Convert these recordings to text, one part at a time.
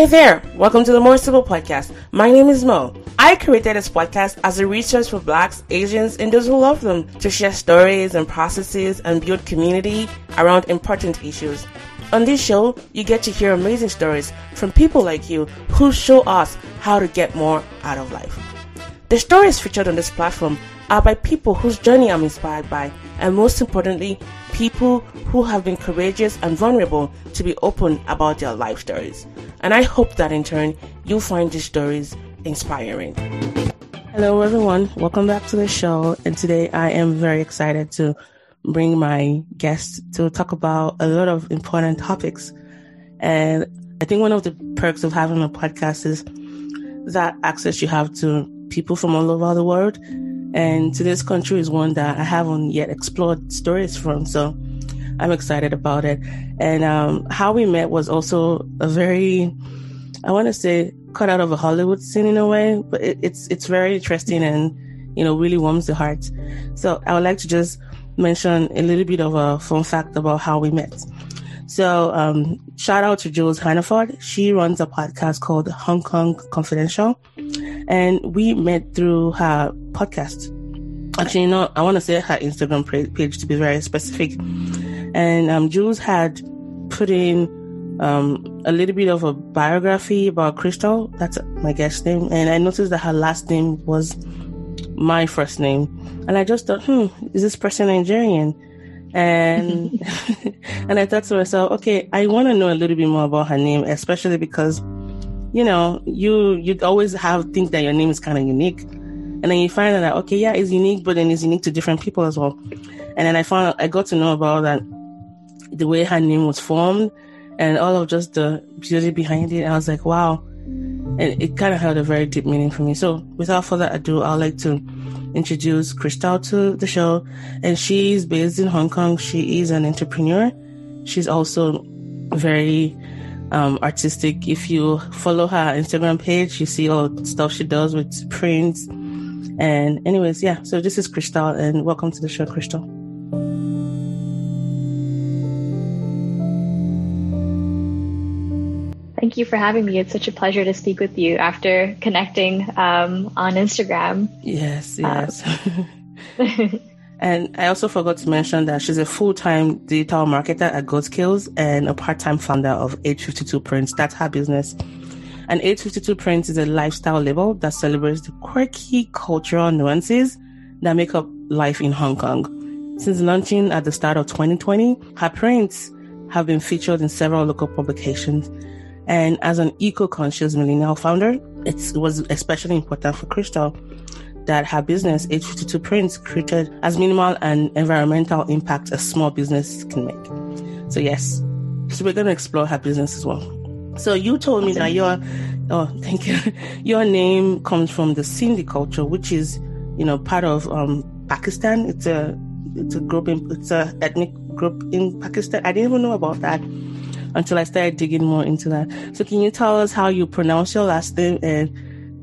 Hey there, welcome to the Mossible Podcast. My name is Mo. I created this podcast as a resource for blacks, Asians, and those who love them to share stories and processes and build community around important issues. On this show, you get to hear amazing stories from people like you who show us how to get more out of life. The stories featured on this platform are by people whose journey I'm inspired by, and most importantly, people who have been courageous and vulnerable to be open about their life stories. And I hope that in turn, you'll find these stories inspiring. Hello, everyone. Welcome back to the show. And today I am very excited to bring my guest to talk about a lot of important topics. And I think one of the perks of having a podcast is that access you have to people from all over the world. And today's country is one that I haven't yet explored stories from. So I'm excited about it. And um, how we met was also a very, I want to say, cut out of a Hollywood scene in a way, but it, it's it's very interesting and you know really warms the heart. So I would like to just mention a little bit of a fun fact about how we met. So um, shout out to Jules Hannaford. She runs a podcast called Hong Kong Confidential, and we met through her podcast. Actually, you know, I want to say her Instagram page to be very specific. And um, Jules had put in um, a little bit of a biography about Krystal. That's my guest name. And I noticed that her last name was my first name. And I just thought, hmm, is this person Nigerian? And and I thought to myself, okay, I want to know a little bit more about her name, especially because you know, you you'd always have think that your name is kind of unique, and then you find out that okay, yeah, it's unique, but then it's unique to different people as well. And then I found I got to know about that the way her name was formed and all of just the beauty behind it. I was like, wow. And it kind of held a very deep meaning for me. So without further ado, I'd like to introduce Krystal to the show. And she's based in Hong Kong. She is an entrepreneur. She's also very um, artistic. If you follow her Instagram page, you see all the stuff she does with prints. And anyways, yeah. So this is Krystal and welcome to the show, Krystal. Thank you for having me. It's such a pleasure to speak with you after connecting um, on Instagram. Yes, yes. Um. and I also forgot to mention that she's a full time digital marketer at GoSkills and a part time founder of 852 Prints. That's her business. And 852 Prints is a lifestyle label that celebrates the quirky cultural nuances that make up life in Hong Kong. Since launching at the start of 2020, her prints have been featured in several local publications and as an eco-conscious millennial founder, it was especially important for Krystal that her business, 852 Prints, created as minimal an environmental impact a small business can make. So yes, so we're going to explore her business as well. So you told me that your, oh, thank you. Your name comes from the Sindhi culture, which is, you know, part of um, Pakistan. It's a, it's a group in, it's a ethnic group in Pakistan. I didn't even know about that until I started digging more into that. So can you tell us how you pronounce your last name and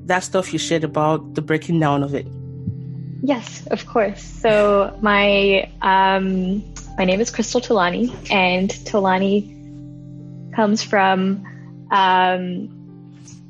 that stuff you shared about the breaking down of it? Yes, of course. So my um, my name is Krystal Tolani, and Tolani comes from um,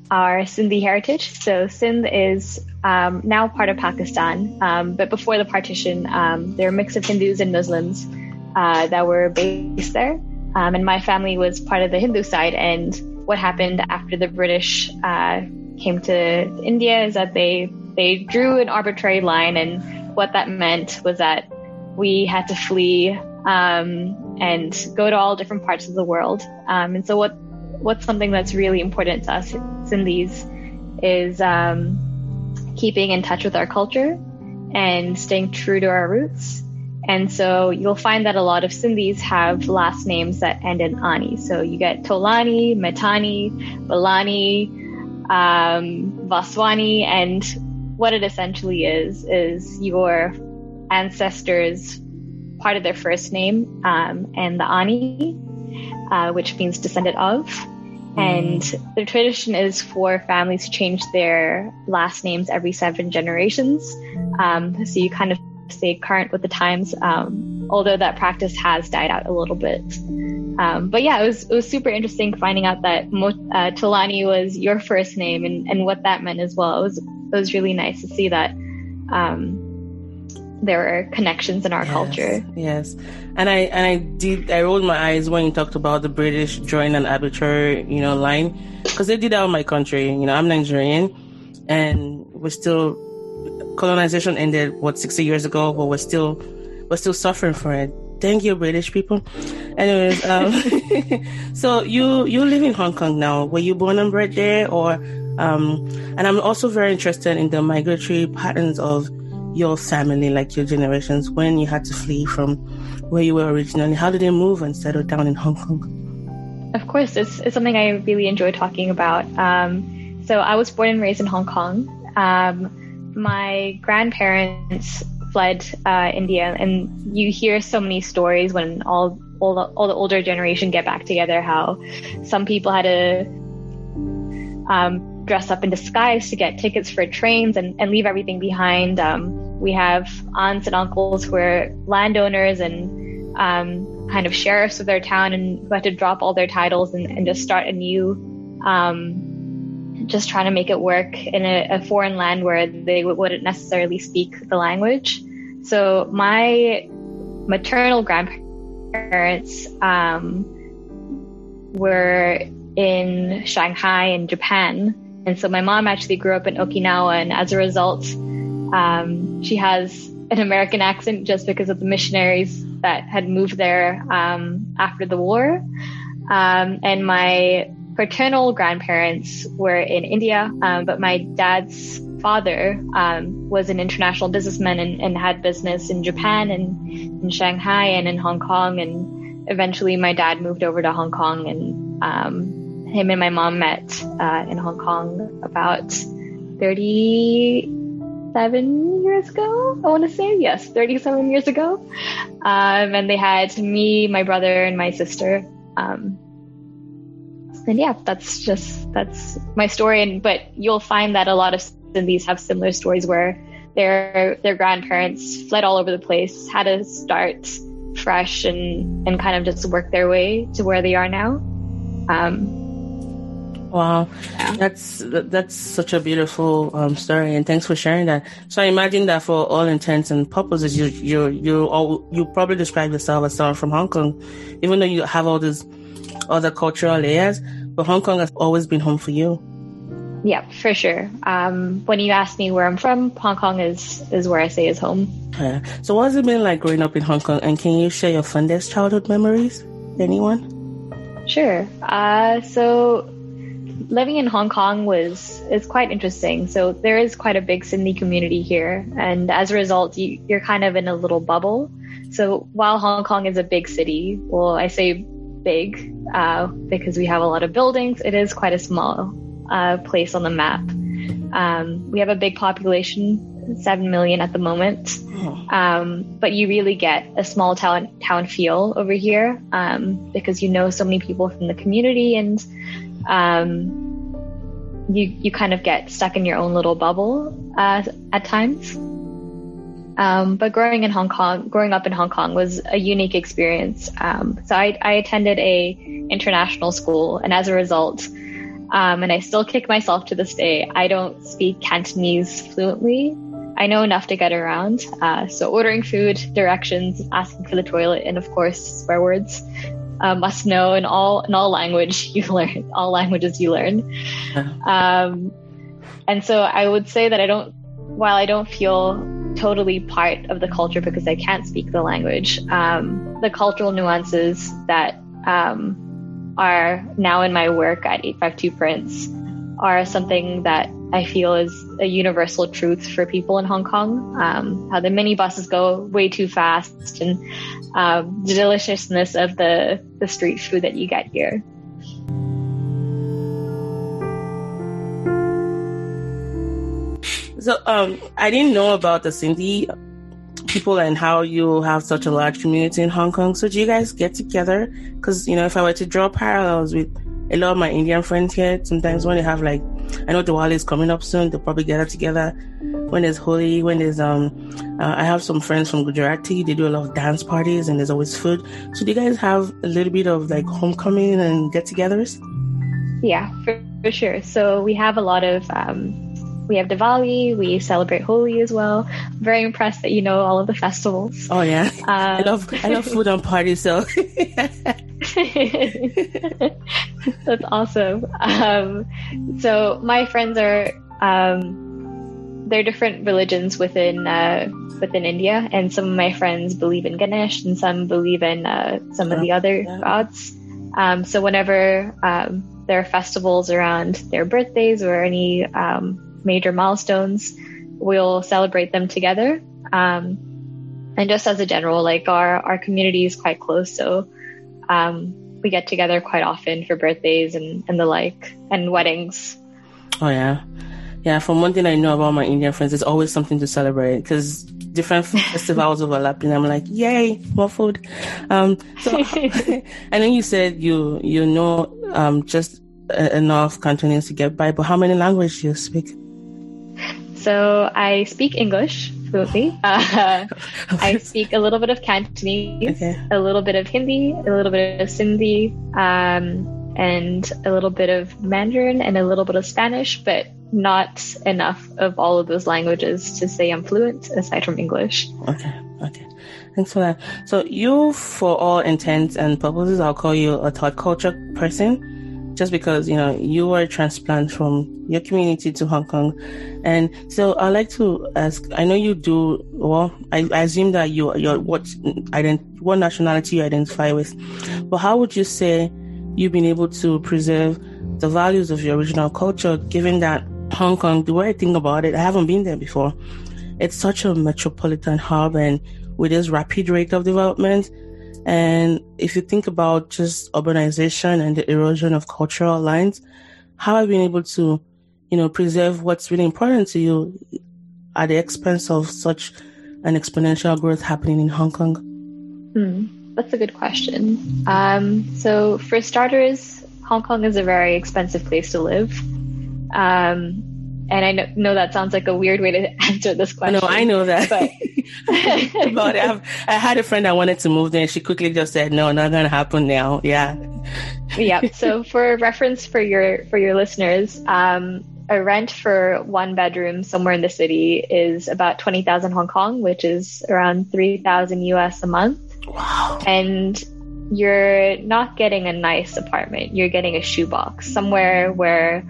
our Sindhi heritage. So Sindh is um, now part of Pakistan, um, but before the partition, um, there were a mix of Hindus and Muslims uh, that were based there. Um, and my family was part of the Hindu side. And what happened after the British uh, came to India is that they they drew an arbitrary line, and what that meant was that we had to flee um, and go to all different parts of the world. Um, and so, what what's something that's really important to us Sindhis is um, keeping in touch with our culture and staying true to our roots and so you'll find that a lot of Sindhis have last names that end in Ani. So you get Tolani, Metani, Balani, um, Vaswani. And what it essentially is, is your ancestors, part of their first name, um, and the Ani, uh, which means descendant of. And the tradition is for families to change their last names every seven generations. Um, so you kind of stay current with the times, um, although that practice has died out a little bit. Um, but yeah, it was it was super interesting finding out that uh, Tolani was your first name and, and what that meant as well. It was it was really nice to see that um, there were connections in our yes, culture. Yes, and I and I did I rolled my eyes when you talked about the British drawing an arbitrary you know line because they did that in my country. You know, I'm Nigerian, and we're still colonization ended what 60 years ago, but we're still we're still suffering for it. Thank you, British people. Anyways, um, so you you live in Hong Kong now. Were you born and bred there, or um, and I'm also very interested in the migratory patterns of your family, like your generations, when you had to flee from where you were originally. How did they move and settle down in Hong Kong? Of course, it's, it's something I really enjoy talking about. Um, so I was born and raised in Hong Kong. Um, my grandparents fled uh, India, and you hear so many stories when all all the, all the older generation get back together. How some people had to um, dress up in disguise to get tickets for trains and, and leave everything behind. Um, we have aunts and uncles who are landowners and um, kind of sheriffs of their town and who had to drop all their titles and, and just start anew. Um, just trying to make it work in a, a foreign land where they wouldn't necessarily speak the language. So my maternal grandparents um, were in Shanghai in Japan. And so my mom actually grew up in Okinawa, and as a result, um, she has an American accent just because of the missionaries that had moved there um, after the war. Um, and my paternal grandparents were in India, um, but my dad's father um, was an international businessman and, and, had business in Japan and in Shanghai and in Hong Kong. And eventually, my dad moved over to Hong Kong, and um, him and my mom met uh, in Hong Kong about 37 years ago. I want to say yes, 37 years ago. Um, and they had me, my brother, and my sister. Um, and yeah, that's just that's my story. And but you'll find that a lot of these have similar stories where their their grandparents fled all over the place, had to start fresh and and kind of just work their way to where they are now. Um, Wow, yeah. that's that's such a beautiful um, story, and thanks for sharing that. So I imagine that for all intents and purposes, you you you all you probably describe yourself as someone from Hong Kong, even though you have all these other cultural layers. But Hong Kong has always been home for you. Yeah, for sure. Um, when you ask me where I'm from, Hong Kong is is where I say is home. Yeah. So what has it been like growing up in Hong Kong? And can you share your fondest childhood memories? Anyone? Sure. Uh, so living in Hong Kong was is quite interesting. So there is quite a big Sindhi community here, and as a result, you, you're kind of in a little bubble. So while Hong Kong is a big city, well, I say big uh, because we have a lot of buildings. It is quite a small uh, place on the map. Um, we have a big population, seven million at the moment, um, but you really get a small town town feel over here um, because you know so many people from the community and um, you you kind of get stuck in your own little bubble uh, at times. Um, but growing in Hong Kong, growing up in Hong Kong was a unique experience. Um, so I, I, attended a international school, and as a result, um, and I still kick myself to this day, I don't speak Cantonese fluently. I know enough to get around. Uh, so ordering food, directions, asking for the toilet, and of course swear words uh, must know in all in all language you learn, all languages you learn. Um, and so I would say that I don't, while I don't feel totally part of the culture because I can't speak the language, um, the cultural nuances that um, are now in my work at 852 Prints are something that I feel is a universal truth for people in Hong Kong. Um, how the mini buses go way too fast and um, the deliciousness of the, the street food that you get here. So um, I didn't know about the Sindhi people and how you have such a large community in Hong Kong. So do you guys get together? Because you know, if I were to draw parallels with a lot of my Indian friends here, sometimes when they have like, I know Diwali is coming up soon, they'll probably gather together when there's Holi, when there's um, uh, I have some friends from Gujarati. They do a lot of dance parties, and there's always food. So do you guys have a little bit of like homecoming and get-togethers? Yeah, for, for sure. So we have a lot of um, we have Diwali. We celebrate Holi as well. I'm very impressed that you know all of the festivals. Oh yeah, uh, I love I love food and parties. So that's awesome. Um, so my friends are um, they're different religions within uh, within India, and some of my friends believe in Ganesh, and some believe in uh, some of the other yeah. gods. Um, so whenever um, there are festivals around their birthdays or any um, major milestones, we'll celebrate them together. Um, and just as a general, like our, our community is quite close. So, um, we get together quite often for birthdays and, and the like and weddings. Oh yeah. Yeah. From one thing I know about my Indian friends, there's always something to celebrate because different festivals overlapping. I'm like, yay, more food. Um, so I know you said you, you know, um, just enough Cantonese to get by, but how many languages do you speak? So I speak English fluently. Uh, I speak a little bit of Cantonese, okay. a little bit of Hindi, a little bit of Sindhi, um, and a little bit of Mandarin and a little bit of Spanish, but not enough of all of those languages to say I'm fluent aside from English. Okay, okay. Thanks for that. So you, for all intents and purposes, I'll call you a third culture person just because you know you were a transplant from your community to Hong Kong, and so I'd like to ask. I know you do well. I, I assume that you your what ident- what nationality you identify with, but how would you say you've been able to preserve the values of your original culture, given that Hong Kong? The way I think about it, I haven't been there before. It's such a metropolitan hub, and with this rapid rate of development and if you think about just urbanization and the erosion of cultural lines, how have you been able to, you know, preserve what's really important to you at the expense of such an exponential growth happening in Hong Kong? Hmm, that's a good question. Um, so, for starters, Hong Kong is a very expensive place to live. Um, and I know, know, that sounds like a weird way to answer this question. No, I know that. But about it, I've, i had a friend that wanted to move there, and she quickly just said, "No, not gonna happen now." Yeah. yeah. So, for reference for your for your listeners, um, a rent for one bedroom somewhere in the city is about twenty thousand Hong Kong, which is around three thousand US a month. Wow. And you're not getting a nice apartment. You're getting a shoebox somewhere where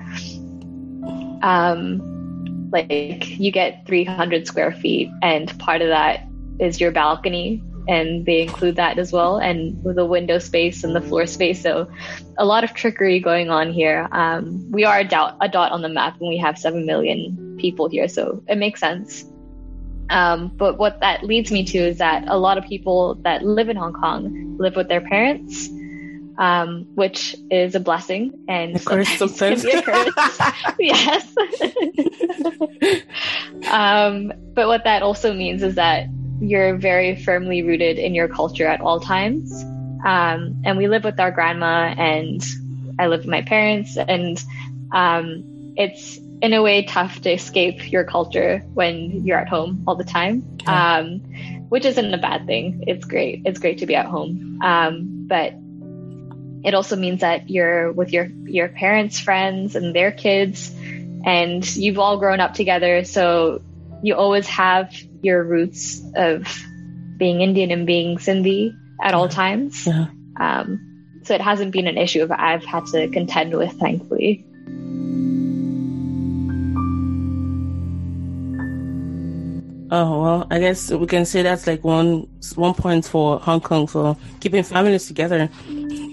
um, like you get 300 square feet, and part of that is your balcony, and they include that as well, and the window space and the floor space. So, a lot of trickery going on here. Um, we are a dot, a dot on the map, and we have seven million people here, so it makes sense. Um, but what that leads me to is that a lot of people that live in Hong Kong live with their parents um, which is a blessing and of course sometimes, yes. um, but what that also means is that you're very firmly rooted in your culture at all times. Um, and we live with our grandma, and I live with my parents, and um, it's in a way tough to escape your culture when you're at home all the time. Um, which isn't a bad thing. It's great. It's great to be at home. Um, but it also means that you're with your your parents' friends and their kids, and you've all grown up together. So you always have your roots of being Indian and being Sindhi at all times. Yeah. Um, so it hasn't been an issue that I've had to contend with, thankfully. Oh well, I guess we can say that's like one one point for Hong Kong for keeping families together.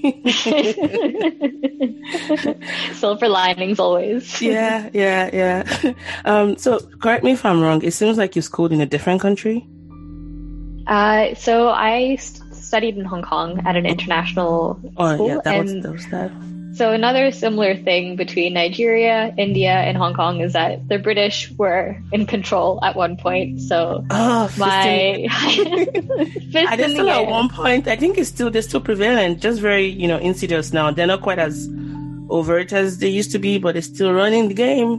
Silver linings always. yeah, yeah, yeah. Um, so correct me if I'm wrong. It seems like you schooled in a different country. Uh, so I st- studied in Hong Kong at an international oh, school. yeah, that was, that was that. So another similar thing between Nigeria, India, and Hong Kong is that the British were in control at one point. So oh, my I just still at one point. I think it's still they're still prevalent, just very you know insidious now. They're not quite as overt as they used to be, but they're still running the game.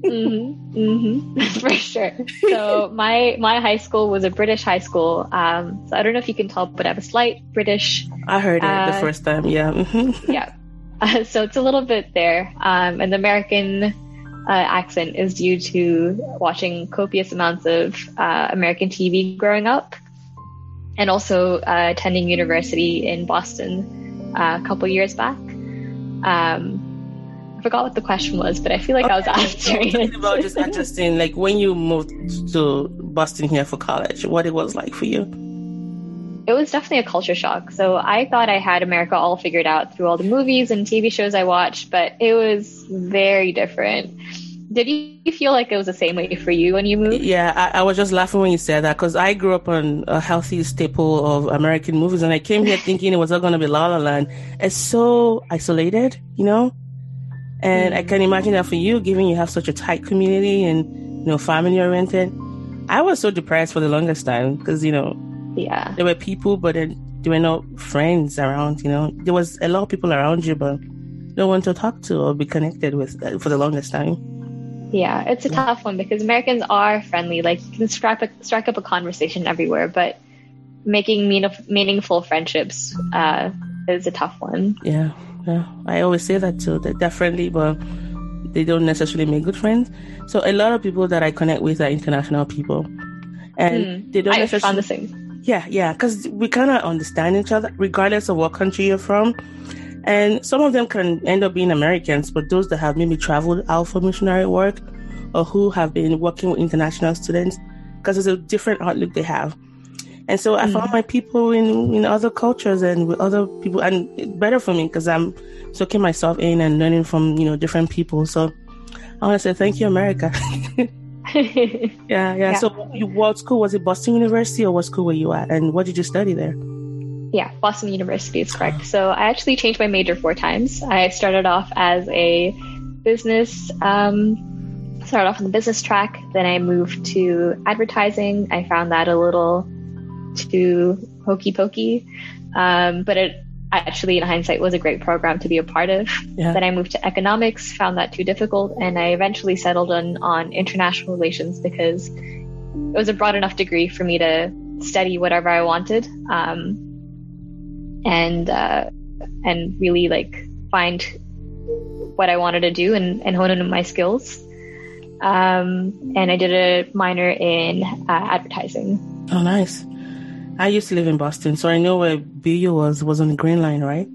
mm-hmm, mm-hmm, for sure. So my my high school was a British high school. Um, so I don't know if you can tell, but I have a slight British. I heard it uh, the first time. Yeah. Mm-hmm. yeah. Uh, so it's a little bit there, um, and the American uh, accent is due to watching copious amounts of uh, American TV growing up, and also uh, attending university in Boston uh, a couple years back. Um, I forgot what the question was, but I feel like okay. I was answering it. about just adjusting, like when you moved to Boston here for college, what it was like for you. It was definitely a culture shock. So I thought I had America all figured out through all the movies and TV shows I watched, but it was very different. Did you feel like it was the same way for you when you moved? Yeah, I, I was just laughing when you said that because I grew up on a healthy staple of American movies, and I came here thinking it was all going to be La La Land. It's so isolated, you know. And I can imagine that for you, given you have such a tight community and, you know, family oriented, I was so depressed for the longest time because, you know, yeah, there were people, but then there were no friends around, you know, there was a lot of people around you, but no one to talk to or be connected with uh, for the longest time. Yeah, it's a yeah. tough one because Americans are friendly. Like you can strike, a, strike up a conversation everywhere, but making mean, meaningful friendships uh, is a tough one. Yeah. Yeah, I always say that too. That they're friendly, but they don't necessarily make good friends. So a lot of people that I connect with are international people, and mm, they don't I necessarily. Found the same. Yeah, yeah, because we kind of understand each other regardless of what country you're from. And some of them can end up being Americans, but those that have maybe traveled out for missionary work or who have been working with international students, because it's a different outlook they have. And so I mm found my people in in other cultures and with other people, and better for me because I'm soaking myself in and learning from you know different people. So I want to say thank you, America. yeah, yeah, yeah, So, you, what school was it? Boston University, or what school were you at? And what did you study there? Yeah, Boston University is correct. So, I actually changed my major four times. I started off as a business, um, started off on the business track. Then I moved to advertising. I found that a little too hokey pokey. Um, but it actually, in hindsight, was a great program to be a part of. Yeah. Then I moved to economics, found that too difficult, and I eventually settled on, on international relations because it was a broad enough degree for me to study whatever I wanted. Um, and uh, and really like find what I wanted to do and, and hone in on my skills. Um, and I did a minor in uh, advertising. Oh, nice. I used to live in Boston, so I know where BU was was on the Green Line, right?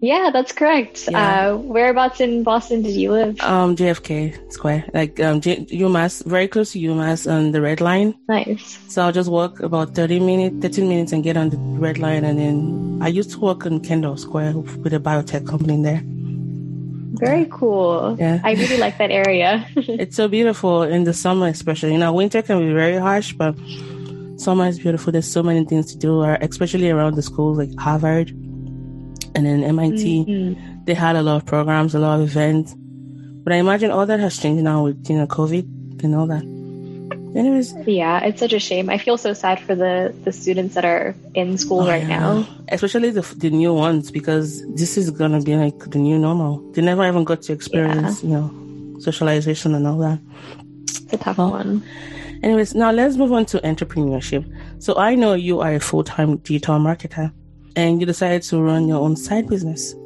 Yeah, that's correct. Yeah. Uh, whereabouts in Boston did you live? Um, JFK Square, like um, J- UMass, very close to UMass on the Red Line. Nice. So I'll just walk about 30 minutes, 13 minutes and get on the Red Line. And then I used to work in Kendall Square with a biotech company in there. Very cool. Yeah. I really like that area. it's so beautiful in the summer, especially. You know, winter can be very harsh, but summer is beautiful. There's so many things to do, uh, especially around the schools like Harvard and then MIT. Mm-hmm. They had a lot of programs, a lot of events. But I imagine all that has changed now with you know COVID and all that. Anyways, yeah, it's such a shame. I feel so sad for the the students that are in school oh, right yeah. now, especially the the new ones because this is gonna be like the new normal. They never even got to experience yeah. you know socialization and all that. It's a tough well, one. Anyways, now let's move on to entrepreneurship. So I know you are a full time digital marketer and you decided to run your own side business.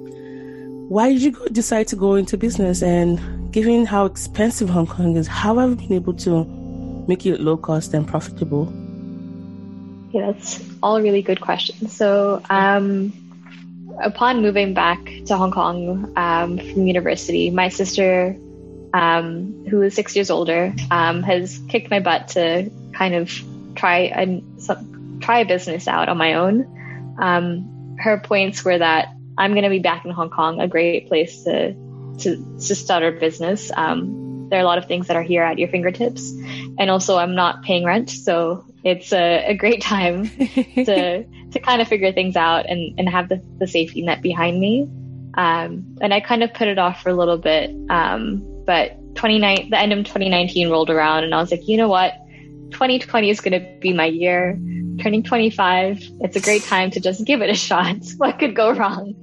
Why did you go, decide to go into business? And given how expensive Hong Kong is, how have you been able to make it low cost and profitable? Yeah, that's all really good questions. So, um, upon moving back to Hong Kong um, from university, my sister um, who is six years older, um, has kicked my butt to kind of try and try a business out on my own. Um, her points were that I'm going to be back in Hong Kong, a great place to to, to start a business. Um, there are a lot of things that are here at your fingertips, and also I'm not paying rent, so it's a, a great time to to kind of figure things out and, and have the, the safety net behind me. Um, and I kind of put it off for a little bit. But 29, the end of 2019 rolled around and I was like, you know what? 2020 is going to be my year. Turning 25, it's a great time to just give it a shot. What could go wrong?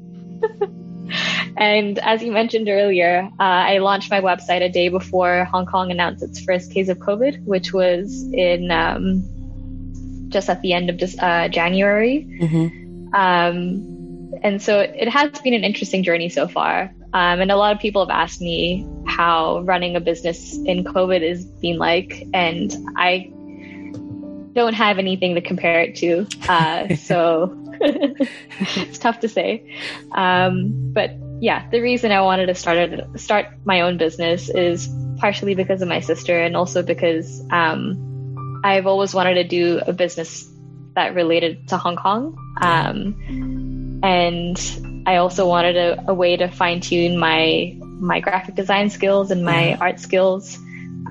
and as you mentioned earlier, uh, I launched my website a day before Hong Kong announced its first case of COVID, which was in um, just at the end of just, uh, January. Mm-hmm. Um, and so it has been an interesting journey so far. Um, and a lot of people have asked me how running a business in COVID has been like, and I don't have anything to compare it to. Uh, so it's tough to say. Um, but yeah, the reason I wanted to start start my own business is partially because of my sister, and also because um, I've always wanted to do a business that related to Hong Kong. Um, and I also wanted a, a way to fine tune my my graphic design skills and my art skills.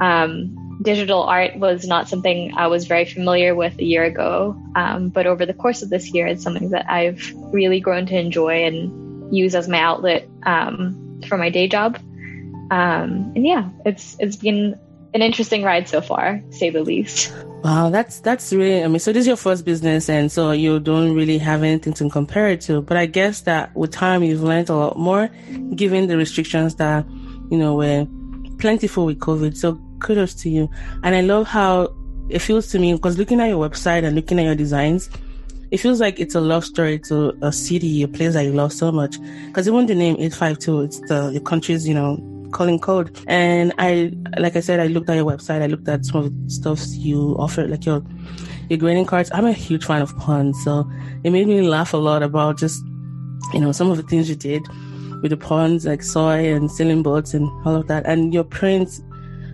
Um, digital art was not something I was very familiar with a year ago, um, but over the course of this year, it's something that I've really grown to enjoy and use as my outlet um, for my day job. Um, and yeah, it's it's been an interesting ride so far, say the least. Wow, that's that's really. I mean, so this is your first business, and so you don't really have anything to compare it to. But I guess that with time, you've learned a lot more, given the restrictions that you know were plentiful with COVID. So kudos to you. And I love how it feels to me because looking at your website and looking at your designs, it feels like it's a love story to a city, a place that you love so much. Because even the name 852, it's the your country's, you know, calling code. And I, like I said, I looked at your website. I looked at some of the stuff you offer, like your your greeting cards. I'm a huge fan of puns, so it made me laugh a lot about just, you know, some of the things you did with the puns, like soy and sailing boats and all of that. And your prints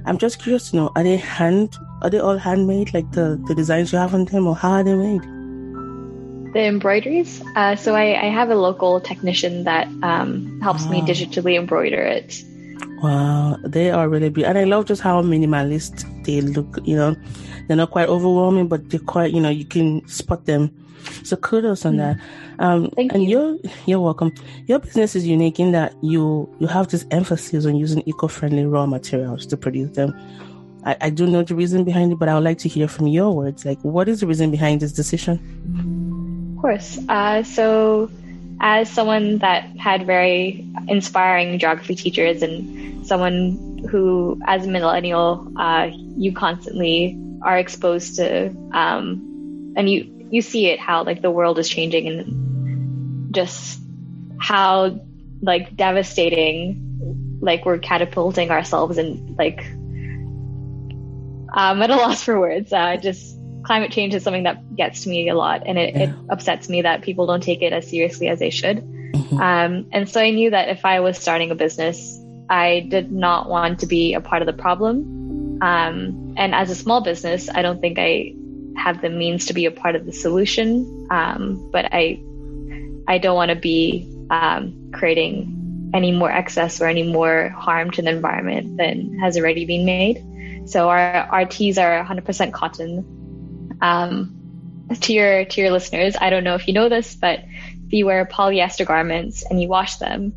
I'm just curious to know, are they hand, are they all handmade, like the, the designs you have on them, or how are they made? The embroideries. Uh, so I, I, have a local technician that um, helps wow. me digitally embroider it. Wow, they are really beautiful, and I love just how minimalist they look. You know, they're not quite overwhelming, but they're quite. You know, you can spot them. So kudos on mm. that. Um, Thank and you. you're you're welcome. Your business is unique in that you you have this emphasis on using eco-friendly raw materials to produce them. I, I do know the reason behind it, but I would like to hear from your words. Like, what is the reason behind this decision? Of course. Uh, so, as someone that had very inspiring geography teachers and someone who, as a millennial, uh, you constantly are exposed to, um, and you you see it how like the world is changing and just how like devastating like we're catapulting ourselves and like I'm at a loss for words. Uh, just climate change is something that gets to me a lot, and it, yeah. it upsets me that people don't take it as seriously as they should. Mm-hmm. Um, and so I knew that if I was starting a business, I did not want to be a part of the problem. Um, and as a small business, I don't think I have the means to be a part of the solution. Um, but I, I don't want to be um, creating any more excess or any more harm to the environment than has already been made. So our, our tees are 100% cotton. Um, to your to your listeners, I don't know if you know this, but if you wear polyester garments and you wash them,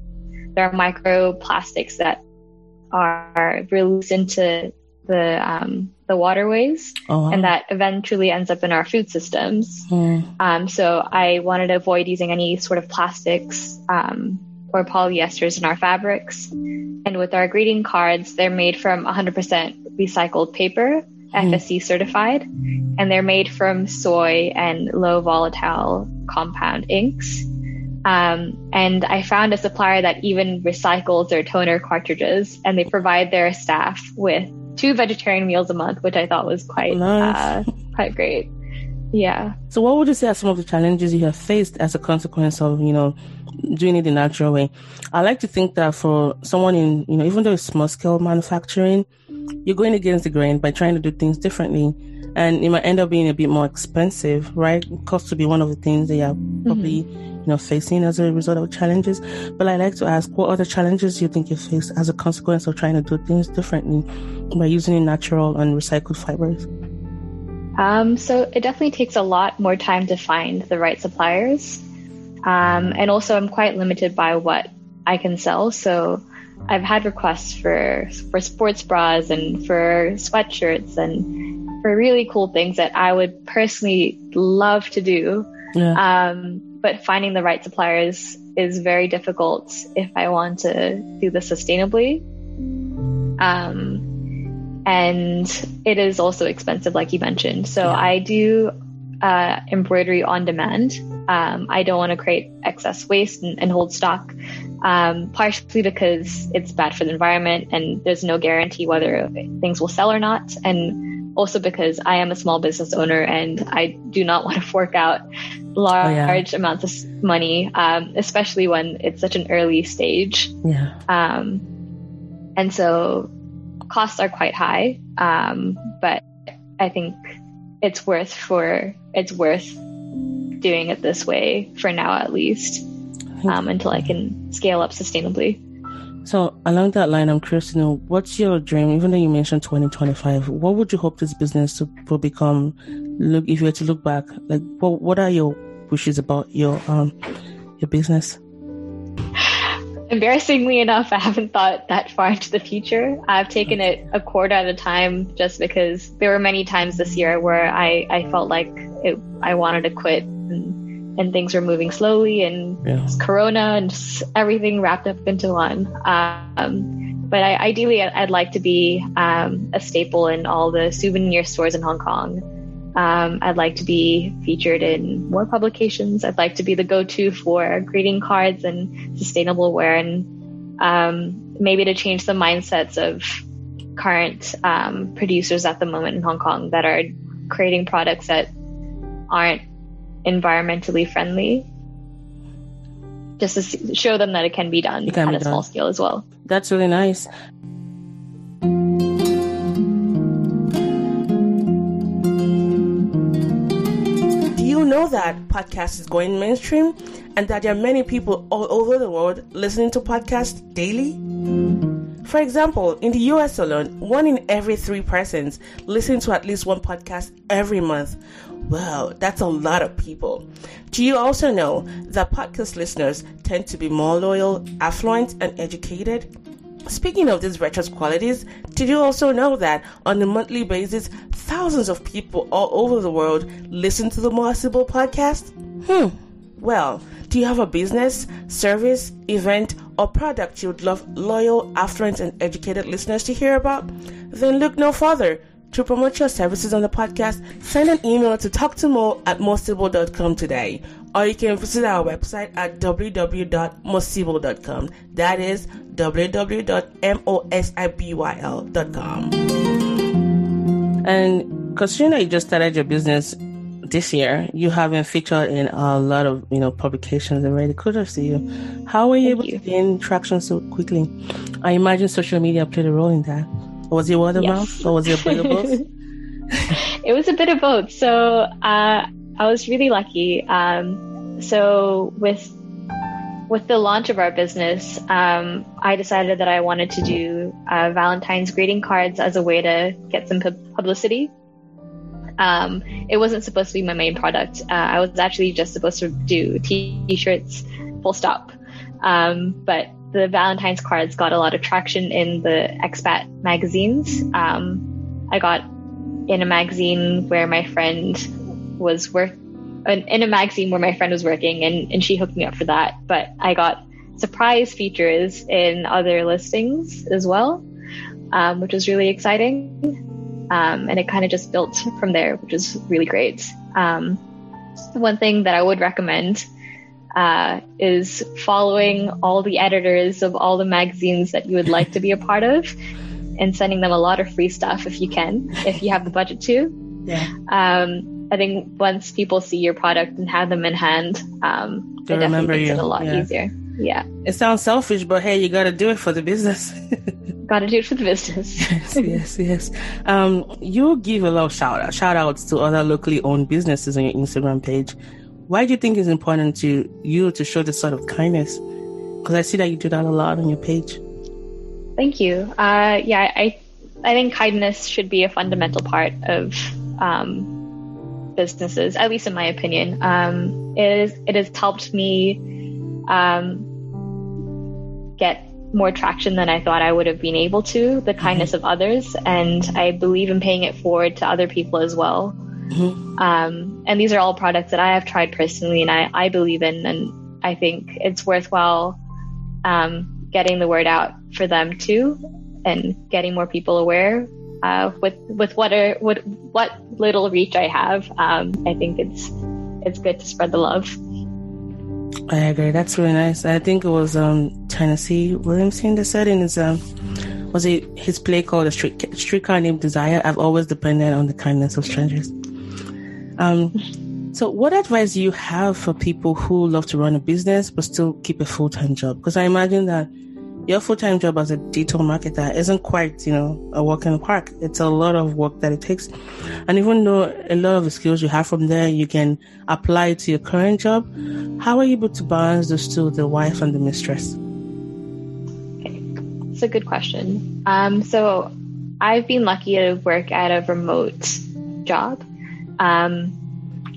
there are microplastics that are released into the um, the waterways, oh, wow. and that eventually ends up in our food systems. Mm. Um, so I wanted to avoid using any sort of plastics um, or polyesters in our fabrics. And with our greeting cards, they're made from 100% recycled paper. FSC certified, and they're made from soy and low volatile compound inks. Um, and I found a supplier that even recycles their toner cartridges and they provide their staff with two vegetarian meals a month, which I thought was quite nice. uh, quite great. Yeah. So, what would you say are some of the challenges you have faced as a consequence of you know doing it the natural way? I like to think that for someone in you know even though it's small scale manufacturing, you're going against the grain by trying to do things differently, and it might end up being a bit more expensive, right? Cost to be one of the things that you're probably. Mm-hmm you know, facing as a result of challenges. But I'd like to ask, what other challenges do you think you face as a consequence of trying to do things differently by using natural and recycled fibers? Um, so it definitely takes a lot more time to find the right suppliers. Um, and also I'm quite limited by what I can sell. So I've had requests for, for sports bras and for sweatshirts and for really cool things that I would personally love to do. Yeah. Um, but finding the right suppliers is very difficult if I want to do this sustainably. Um, and it is also expensive, like you mentioned. So yeah. I do uh, embroidery on demand. Um, I don't want to create excess waste and, and hold stock, um, partially because it's bad for the environment and there's no guarantee whether things will sell or not. And also because I am a small business owner and I do not want to fork out large, oh, yeah. amounts of money, um, especially when it's such an early stage. Yeah. Um, and so costs are quite high, um, but I think it's worth for it's worth doing it this way for now at least um, until I can scale up sustainably. So along that line, I'm curious to know what's your dream. Even though you mentioned 2025, what would you hope this business to, to become? Look, if you were to look back, like what what are your wishes about your um your business? Embarrassingly enough, I haven't thought that far into the future. I've taken it a quarter at a time just because there were many times this year where I, I felt like it, I wanted to quit and, and things were moving slowly and yeah. Corona and everything wrapped up into one. Um, but I, ideally, I'd like to be um, a staple in all the souvenir stores in Hong Kong. Um, I'd like to be featured in more publications. I'd like to be the go-to for greeting cards and sustainable wear, and um, maybe to change the mindsets of current um, producers at the moment in Hong Kong that are creating products that aren't environmentally friendly. Just to show them that it can be done can at a done. small scale as well. That's really nice. Do you know that podcast is going mainstream and that there are many people all over the world listening to podcasts daily? For example, in the US alone, one in every three persons listen to at least one podcast every month. Wow, that's a lot of people. Do you also know that podcast listeners tend to be more loyal, affluent, and educated? Speaking of these virtuous qualities, did you also know that on a monthly basis, thousands of people all over the world listen to the Mossible podcast? Hmm. Well, do you have a business, service, event, or product you would love loyal, affluent, and educated listeners to hear about? Then look no further. To promote your services on the podcast, send an email to talktomo at mossible.com today or you can visit our website at www.mossible.com. That is www.mossible.com. And considering you just started your business this year, you have been featured in a lot of you know publications already. Kudos to you. How were you Thank able you. to gain traction so quickly? I imagine social media played a role in that. Was it word of yes. mouth, or was it a bit of both? it was a bit of both. So uh, I was really lucky. Um, so with with the launch of our business, um, I decided that I wanted to do uh, Valentine's greeting cards as a way to get some publicity. Um, it wasn't supposed to be my main product. Uh, I was actually just supposed to do t-shirts, full stop. Um, but the Valentine's cards got a lot of traction in the expat magazines. Um, I got in a magazine where my friend was work in a magazine where my friend was working and, and she hooked me up for that. But I got surprise features in other listings as well, um, which was really exciting. Um, and it kind of just built from there, which is really great. Um, one thing that I would recommend uh, is following all the editors of all the magazines that you would like to be a part of and sending them a lot of free stuff if you can, if you have the budget to. Yeah. Um, I think once people see your product and have them in hand, um, it definitely makes you. it a lot yeah. easier. Yeah. It sounds selfish, but hey, you got to do it for the business. got to do it for the business. yes, yes, yes. Um, you give a lot of shout out, shout outs to other locally owned businesses on your Instagram page. Why do you think it's important to you to show this sort of kindness? Because I see that you do that a lot on your page. Thank you. Uh, yeah, I, I think kindness should be a fundamental part of um, businesses, at least in my opinion. Um, it, is, it has helped me um, get more traction than I thought I would have been able to, the mm-hmm. kindness mm-hmm. of others. And I believe in paying it forward to other people as well. Mm-hmm. Um, and these are all products that I have tried personally and I, I believe in. And I think it's worthwhile um, getting the word out for them too, and getting more people aware. Uh, with with what are, what what little reach I have, um, I think it's it's good to spread the love. I agree. That's really nice. I think it was um, Tennessee Williamson that said in his um, was it his play called a street streetcar named Desire. I've always depended on the kindness of strangers. Um, so, what advice do you have for people who love to run a business but still keep a full time job? Because I imagine that your full time job as a digital marketer isn't quite, you know, a walk in the park. It's a lot of work that it takes. And even though a lot of the skills you have from there, you can apply to your current job, how are you able to balance those two, the wife and the mistress? It's a good question. Um, so I've been lucky to work at a remote job. Um,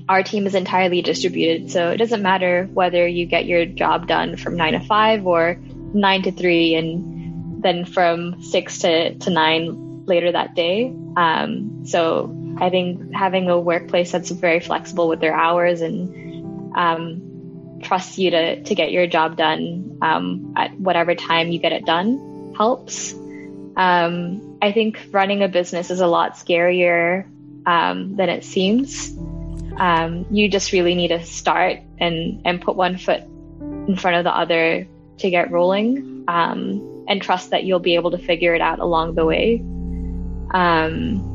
our team is entirely distributed, so it doesn't matter whether you get your job done from nine to five or nine to three and then from six to, to nine later that day. Um, so I think having a workplace that's very flexible with their hours and um, trusts you to, to get your job done um, at whatever time you get it done helps. Um, I think running a business is a lot scarier um, than it seems. Um, you just really need to start and, and put one foot in front of the other to get rolling um, and trust that you'll be able to figure it out along the way. Um,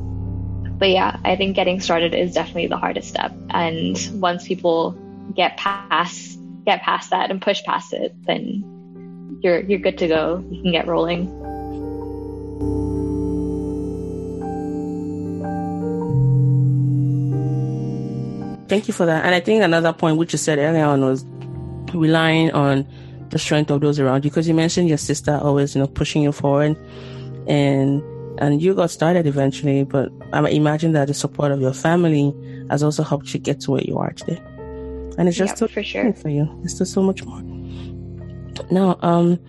but yeah, I think getting started is definitely the hardest step. And once people get past get past that and push past it, then you're you're good to go. You can get rolling. Thank you for that. And I think another point which you said earlier on was relying on the strength of those around you. Because you mentioned your sister always you know pushing you forward. And and you got started eventually but i imagine that the support of your family has also helped you get to where you are today. And it's just yeah, for sure. for you. It's still so much more. Now um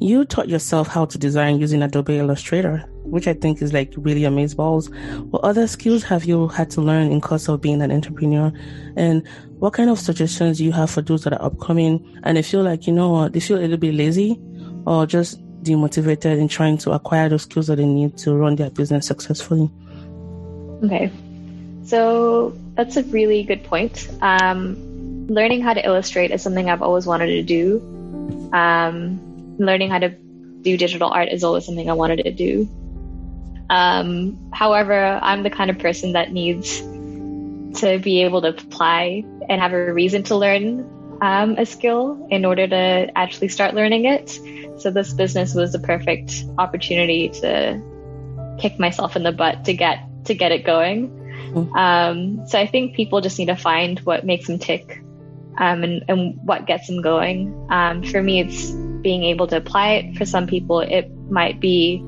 you taught yourself how to design using adobe illustrator which I think is like really amazing balls. What other skills have you had to learn in course of being an entrepreneur? And what kind of suggestions do you have for those that are upcoming and they feel like, you know they feel a little bit lazy or just demotivated in trying to acquire those skills that they need to run their business successfully? Okay. So that's a really good point. Um, learning how to illustrate is something I've always wanted to do. Um, learning how to do digital art is always something I wanted to do. Um, however, I'm the kind of person that needs to be able to apply and have a reason to learn um, a skill in order to actually start learning it. So this business was the perfect opportunity to kick myself in the butt to get to get it going. Mm-hmm. Um, so I think people just need to find what makes them tick um, and, and, what gets them going. Um, for me, it's being able to apply it. For some people, it might be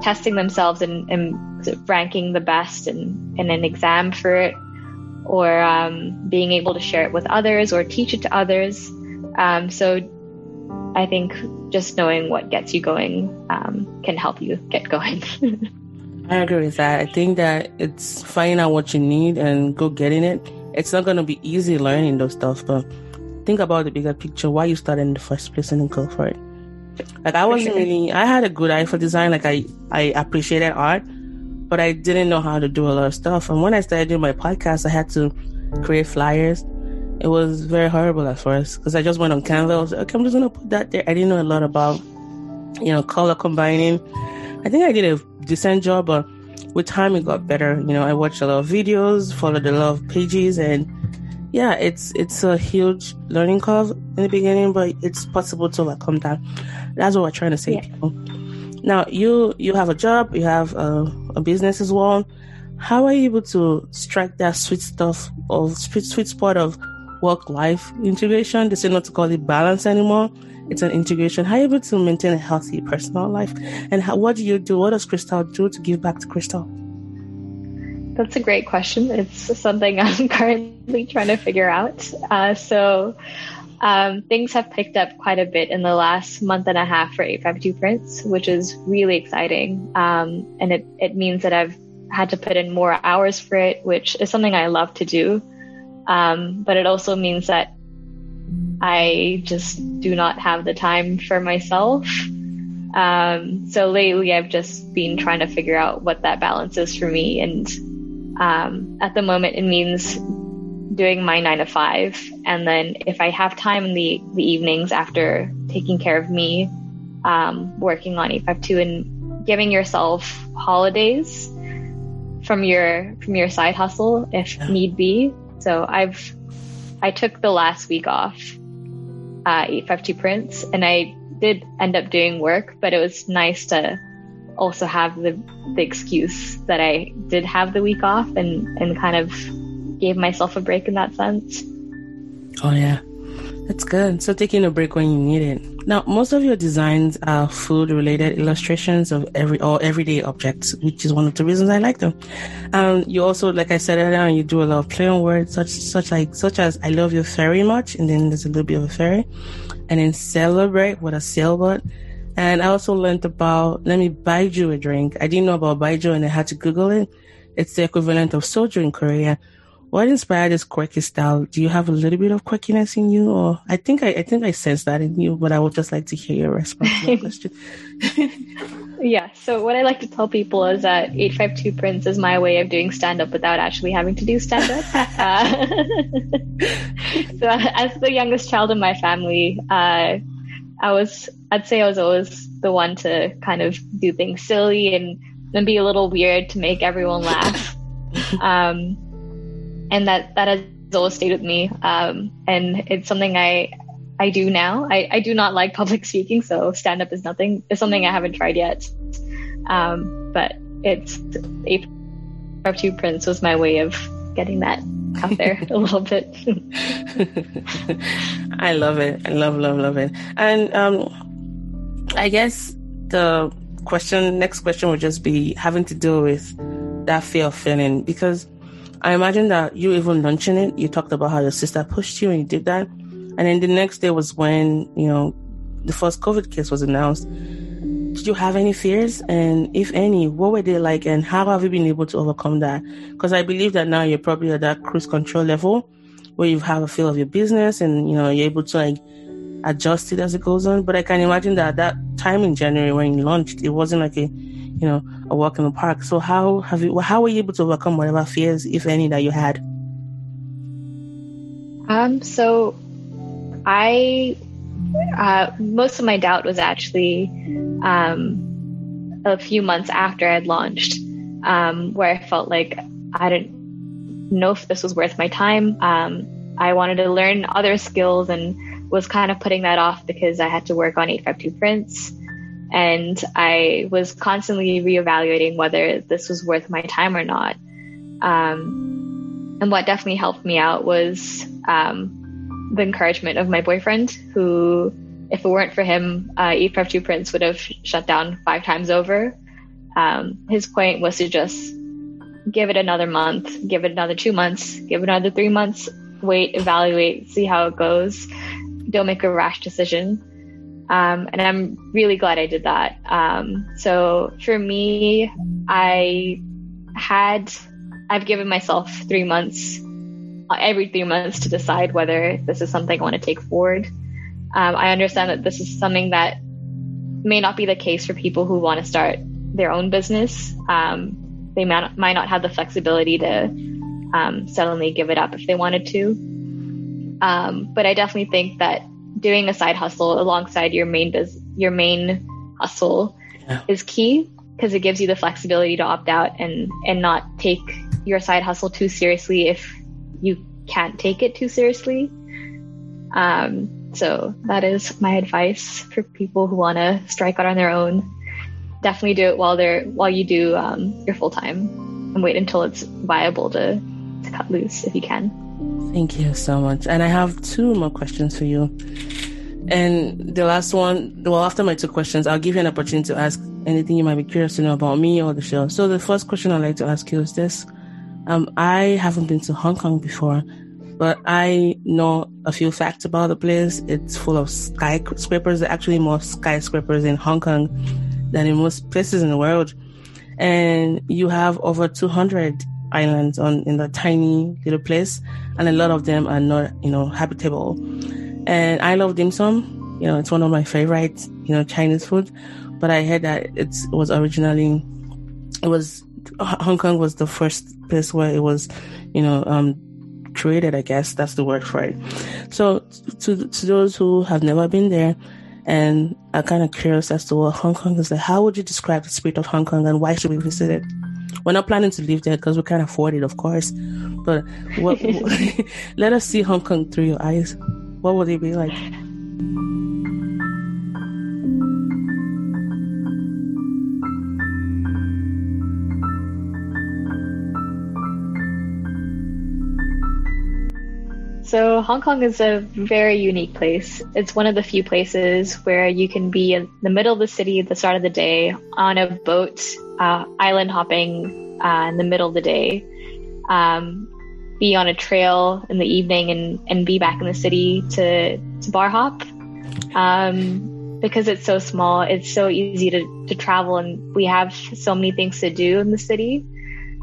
testing themselves and, and ranking the best in, in an exam for it, or um, being able to share it with others or teach it to others. Um, so I think just knowing what gets you going um, can help you get going. I agree with that. I think that it's finding out what you need and go getting it. It's not going to be easy learning those stuff, but think about the bigger picture, why you started in the first place and then go for it. Like I wasn't really I had a good eye for design. Like I I appreciated art, but I didn't know how to do a lot of stuff. And when I started doing my podcast, I had to create flyers. It was very horrible at first because I just went on Canva. I was like, okay, I'm just gonna put that there. I didn't know a lot about you know color combining. I think I did a decent job, but with time it got better. You know, I watched a lot of videos, followed a lot of pages, and yeah, it's it's a huge learning curve in the beginning, but it's possible to overcome that. That's what we're trying to say, yeah. people. Now, you you have a job, you have a, a, business as well. How are you able to strike that sweet stuff of sweet sweet spot of work life integration? They say not to call it balance anymore. It's an integration. How are you able to maintain a healthy personal life? And how, what do you do? What does Krystal do to give back to Krystal? That's a great question. It's something I'm currently trying to figure out. Uh, so, um, things have picked up quite a bit in the last month and a half for 852 Prints, which is really exciting. Um, and it, it means that I've had to put in more hours for it, which is something I love to do. Um, but it also means that I just do not have the time for myself. Um, so lately, I've just been trying to figure out what that balance is for me. And um, at the moment, it means doing my nine to five. And then if I have time in the, the evenings after taking care of me, um, working on 852 and giving yourself holidays from your from your side hustle if need be. So I've I took the last week off uh, 852 Prints and I did end up doing work, but it was nice to also have the the excuse that I did have the week off and and kind of gave myself a break in that sense. Oh yeah. That's good. So taking a break when you need it. Now, most of your designs are food related illustrations of every or everyday objects, which is one of the reasons I like them. Um, you also, like I said earlier, you do a lot of play on words, such such like such as "I love you very much," and then there's a little bit of a fairy, and then "celebrate" with a sailboat. And I also learned about let me buy you a drink. I didn't know about baijiu, and I had to Google it. It's the equivalent of soju in Korea what inspired this quirky style? Do you have a little bit of quirkiness in you, or I think I, I think I sense that in you, but I would just like to hear your response to that question. yeah. So what I like to tell people is that 852 Prints is my way of doing stand up without actually having to do stand up. uh, so as the youngest child in my family, uh, I was, I'd say I was always the one to kind of do things silly and then be a little weird to make everyone laugh. Um, and that that has always stayed with me. Um, and it's something I I do now. I, I do not like public speaking, so stand up is nothing. It's something I haven't tried yet. Um, but it's a two prints was my way of getting that out there a little bit. I love it. I love, love, love it. And um, I guess the question, next question would just be having to do with that fear of failing because I imagine that you even launching it, you talked about how your sister pushed you and you did that. And then the next day was when, you know, the first COVID case was announced. Did you have any fears? And if any, what were they like? And how have you been able to overcome that? Because I believe that now you're probably at that cruise control level where you have a feel of your business and, you know, you're able to like adjust it as it goes on. But I can imagine that that time in January when you launched, it wasn't like a you know, a walk in the park. So how have you, how were you able to overcome whatever fears, if any, that you had? Um, so I, uh, most of my doubt was actually, um, a few months after I'd launched, um, where I felt like I didn't know if this was worth my time. Um, I wanted to learn other skills and was kind of putting that off because I had to work on 852 Prints. And I was constantly reevaluating whether this was worth my time or not. Um, and what definitely helped me out was um, the encouragement of my boyfriend, who, if it weren't for him, uh, 852 Prints would have shut down five times over. Um, his point was to just give it another month, give it another two months, give it another three months, wait, evaluate, see how it goes. Don't make a rash decision. Um, and I'm really glad I did that. Um, so for me, I had, I've given myself three months, every three months to decide whether this is something I want to take forward. Um, I understand that this is something that may not be the case for people who want to start their own business. Um, they might not, might not have the flexibility to um, suddenly give it up if they wanted to. Um, but I definitely think that doing a side hustle alongside your main biz- your main hustle yeah. is key because it gives you the flexibility to opt out and and not take your side hustle too seriously if you can't take it too seriously. Um, so that is my advice for people who want to strike out on their own. Definitely do it while they're while you do um, your full time, and wait until it's viable to to cut loose if you can. Thank you so much. And I have two more questions for you. And the last one, well, after my two questions, I'll give you an opportunity to ask anything you might be curious to know about me or the show. So the first question I'd like to ask you is this. Um, I haven't been to Hong Kong before, but I know a few facts about the place. It's full of skyscrapers. There are actually more skyscrapers in Hong Kong than in most places in the world. And you have over 200 islands on in the tiny little place, and a lot of them are not, you know, habitable. and I love dim sum. You know, it's one of my favorite, you know, Chinese food. But I heard that it was originally, it was Hong Kong was the first place where it was, you know, um, created. I guess that's the word for it. So to to those who have never been there, and are kind of curious as to what Hong Kong is like, how would you describe the spirit of Hong Kong, and why should we visit it? We're not planning to live there because we can't afford it, of course. But what, let us see Hong Kong through your eyes. What would it be like? So, Hong Kong is a very unique place. It's one of the few places where you can be in the middle of the city at the start of the day on a boat, uh, island hopping uh, in the middle of the day, um, be on a trail in the evening, and, and be back in the city to, to bar hop. Um, because it's so small, it's so easy to, to travel, and we have so many things to do in the city.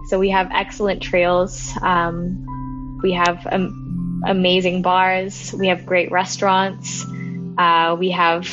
So, we have excellent trails. Um, we have um, amazing bars. We have great restaurants. Uh, we have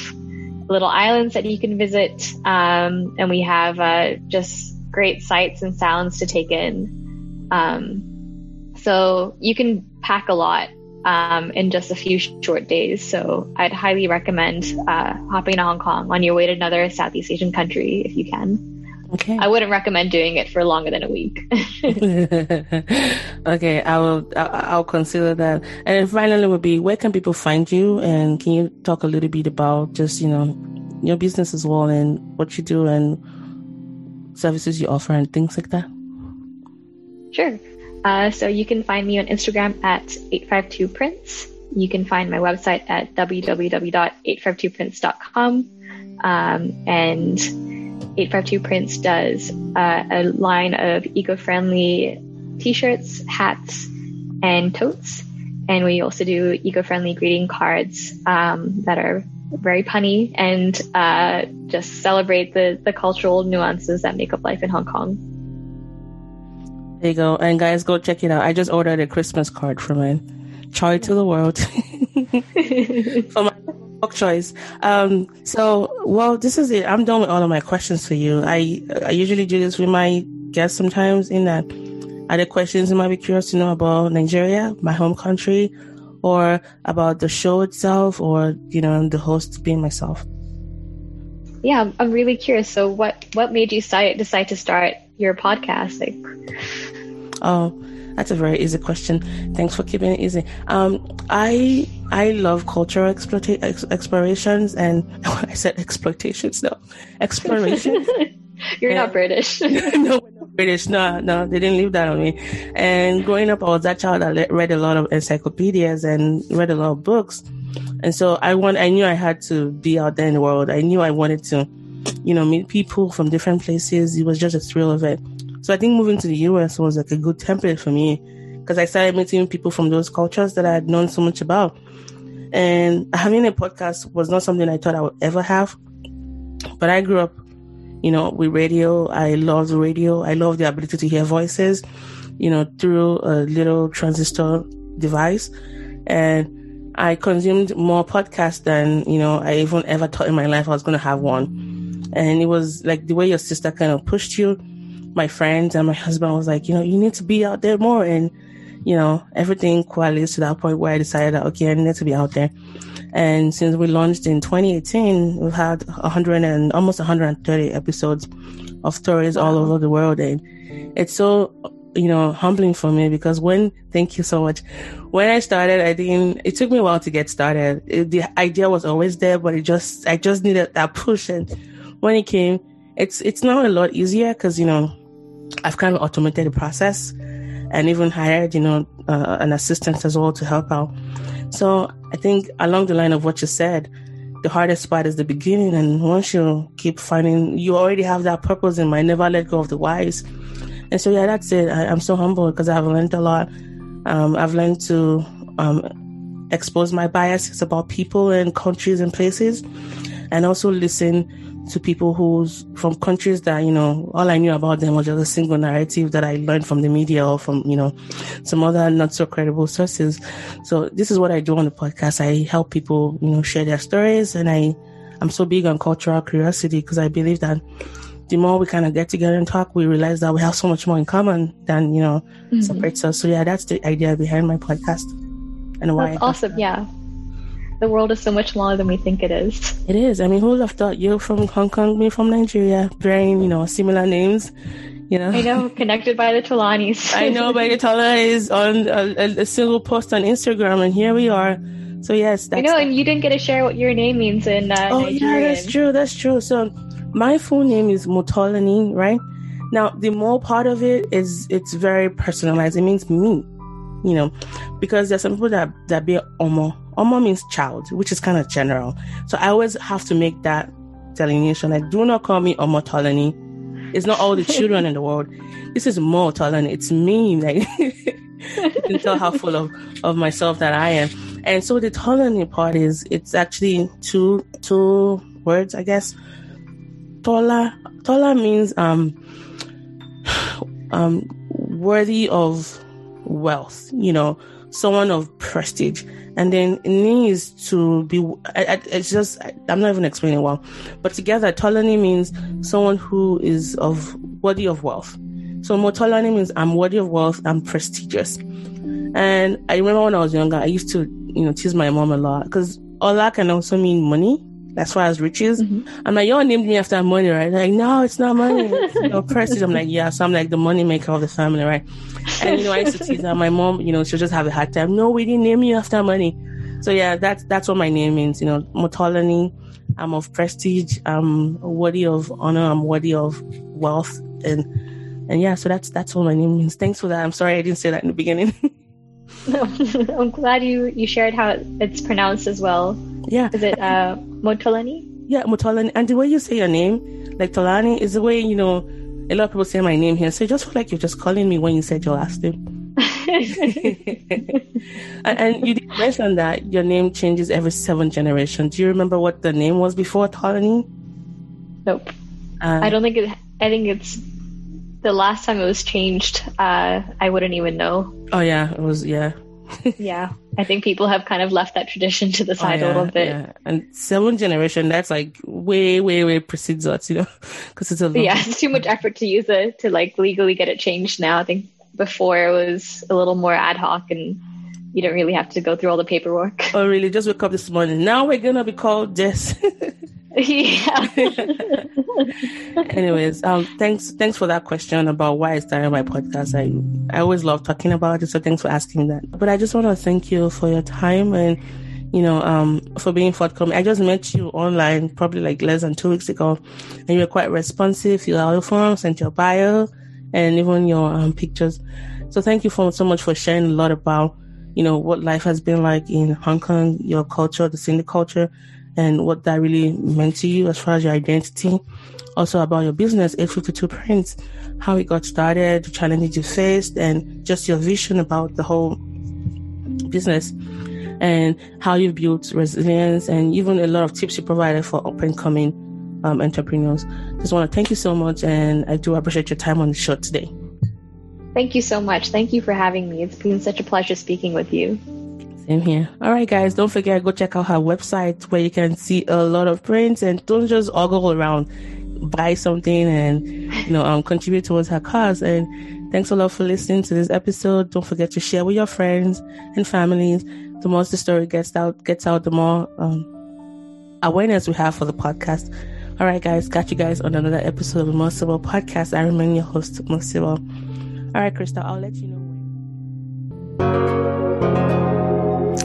little islands that you can visit. Um, and we have uh, just great sights and sounds to take in. Um, so you can pack a lot um, in just a few short days. So I'd highly recommend uh, hopping to Hong Kong on your way to another Southeast Asian country if you can. Okay. I wouldn't recommend doing it for longer than a week. okay, I will. I'll consider that. And finally, would be where can people find you? And can you talk a little bit about just you know your business as well and what you do and services you offer and things like that? Sure. Uh, so you can find me on Instagram at 852prints. You can find my website at www.852prints.com. Um, and 852 Prints does uh, a line of eco-friendly t-shirts, hats, and totes. And we also do eco-friendly greeting cards um, that are very punny and uh, just celebrate the, the cultural nuances that make up life in Hong Kong. There you go. And guys, go check it out. I just ordered a Christmas card for my Joy to the World book choice. Um, so, well, this is it. I'm done with all of my questions for you. I I usually do this with my guests sometimes. In that, are there questions you might be curious to know about Nigeria, my home country, or about the show itself, or you know, the host being myself? Yeah, I'm really curious. So, what what made you decide decide to start your podcast? Like, oh that's a very easy question. Thanks for keeping it easy. Um, I I love cultural exploita- ex- explorations, and I said exploitations. No, explorations. You're not British. no, we're not British. No, no, they didn't leave that on me. And growing up, I was that child that read a lot of encyclopedias and read a lot of books. And so I want, I knew I had to be out there in the world. I knew I wanted to, you know, meet people from different places. It was just a thrill of it. So I think moving to the US was like a good template for me because I started meeting people from those cultures that I had known so much about. And having a podcast was not something I thought I would ever have. But I grew up, you know, with radio. I loved radio. I love the ability to hear voices, you know, through a little transistor device. And I consumed more podcasts than, you know, I even ever thought in my life I was going to have one. And it was like the way your sister kind of pushed you my friends and my husband was like, you know, you need to be out there more. And, you know, everything coalesced to that point where I decided that, okay, I need to be out there. And since we launched in 2018, we've had 100 and almost 130 episodes of stories all over the world. And it's so, you know, humbling for me because when, thank you so much. When I started, I didn't, it took me a while to get started. It, the idea was always there, but it just, I just needed that push. And when it came, it's, it's now a lot easier because, you know, I've kind of automated the process and even hired, you know, uh, an assistant as well to help out. So I think along the line of what you said, the hardest part is the beginning. And once you keep finding, you already have that purpose in mind, never let go of the wise. And so, yeah, that's it. I, am so humble because I've learned a lot. Um, I've learned to um, expose my biases about people and countries and places. and also listen to people who's from countries that, you know, all I knew about them was just a single narrative that I learned from the media or from, you know, some other not so credible sources. So this is what I do on the podcast. I help people, you know, share their stories and I, I'm so big on cultural curiosity because I believe that the more we kind of get together and talk, we realize that we have so much more in common than, you know, mm-hmm. separates us. So yeah, that's the idea behind my podcast and why. That's awesome. That. Yeah the world is so much smaller than we think it is. It is. I mean, who would have thought you're from Hong Kong, me from Nigeria, bearing, you know, similar names, you know? I know, connected by the Tolanis. I know, by the Tolanis on a, a, single post on Instagram, and here we are. So, yes. I know, and you didn't get to share what your name means in uh, Oh, Nigerian. yeah, that's true. That's true. So, my full name is Mutolani, right? Now, the more part of it is, it's very personalized. It means me, you know, because there's some people that, that be Omo Omo means child, which is kind of general. So I always have to make that delineation. Like, do not call me Omo Tolani. It's not all the children in the world. This is Mo Tolani. It's me. Like, you can tell how full of, of myself that I am. And so the Tolani part is, it's actually two, two words, I guess. Tola, Tola means, um, um, worthy of wealth, you know, someone of prestige. And then needs to be I, I, it's just I, am not even explaining well. But together tolani means someone who is of worthy of wealth. So motolani means i'm worthy of wealth i'm prestigious. And i remember when i was younger i used to you know tease my mom a lot because ola can also mean money as far as riches. Mm-hmm. I'm like, y'all named me after money, right? They're like, no, it's not money. It's, you know, prestige. I'm like, yeah. So I'm like the money maker of the family, right? And you know, I used to tease her. My mom, you know, she'll just have a hard time. No, we didn't name you after money. So yeah, that's that's what my name means. You know, Motolani. I'm of prestige. I'm worthy of honor. I'm worthy of wealth, and and yeah. So that's that's what my name means. Thanks for that. I'm sorry I didn't say that in the beginning. no, I'm glad you you shared how it's pronounced as well. Yeah. Is it uh, Motolani? Yeah, Motolani. And the way you say your name, like Tolani, is the way, you know, a lot of people say my name here. So you just feel like you're just calling me when you said your last name. and, and, you did mention that your name changes every seven generations. Do you remember what the name was before Tolani? Nope. Uh, I don't think it. I think it's the last time it was changed. Uh, I wouldn't even know. Oh yeah, it was yeah yeah, I think people have kind of left that tradition to the oh, side oh, yeah, a little bit. Yeah. And seventh generation, that's like way, way, way precedes us, you know, because it's a yeah, it's too much effort to use it to like legally get it changed now. I think before it was a little more ad hoc and you don't really have to go through all the paperwork. Oh, really? Just wake up this morning. Now we're gonna be called this. yeah. Anyways, um, thanks, thanks for that question about why I started my podcast. I, I always love talking about it, so thanks for asking that. But I just want to thank you for your time and, you know, um, for being forthcoming. I just met you online probably like less than two weeks ago, and you were quite responsive. You out your form, sent your bio, and even your um, pictures. So thank you for so much for sharing a lot about, you know, what life has been like in Hong Kong, your culture, the Sindhi culture, and what that really meant to you as far as your identity. Also about your business, 852 Prints, how it got started, the challenges you faced, and just your vision about the whole business and how you built resilience and even a lot of tips you provided for up and coming um, entrepreneurs. Just want to thank you so much, and I do appreciate your time on the show today. Thank you so much. Thank you for having me. It's been such a pleasure speaking with you. Same here. All right, guys, don't forget, go check out her website where you can see a lot of prints and don't just ogle around, buy something and, you know, um, contribute towards her cause. And thanks a lot for listening to this episode. Don't forget to share with your friends and families. The more the story gets out, gets out, the more, um, awareness we have for the podcast. All right, guys, got you guys on another episode of the Mossible Podcast. I remain your host, Civil. All right, Krista, I'll let you know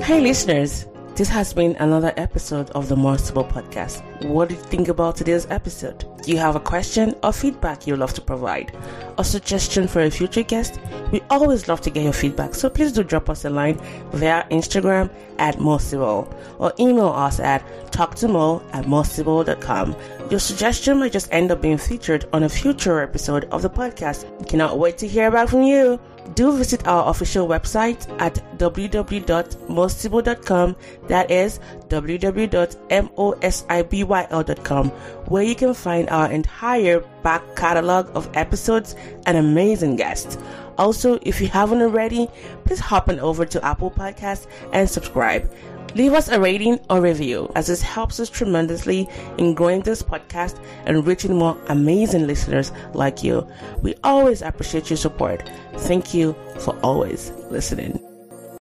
Hey, listeners. This has been another episode of the Mossible Podcast. What do you think about today's episode? Do you have a question or feedback you'd love to provide? A suggestion for a future guest? We always love to get your feedback, so please do drop us a line via Instagram at Civil or email us at talktomo at mossible.com. Your suggestion might just end up being featured on a future episode of the podcast. Cannot wait to hear back from you. Do visit our official website at www.mossible.com. That is www.mossible.com, where you can find our entire back catalog of episodes and amazing guests. Also, if you haven't already, please hop on over to Apple Podcasts and subscribe. Leave us a rating or review as this helps us tremendously in growing this podcast and reaching more amazing listeners like you. We always appreciate your support. Thank you for always listening.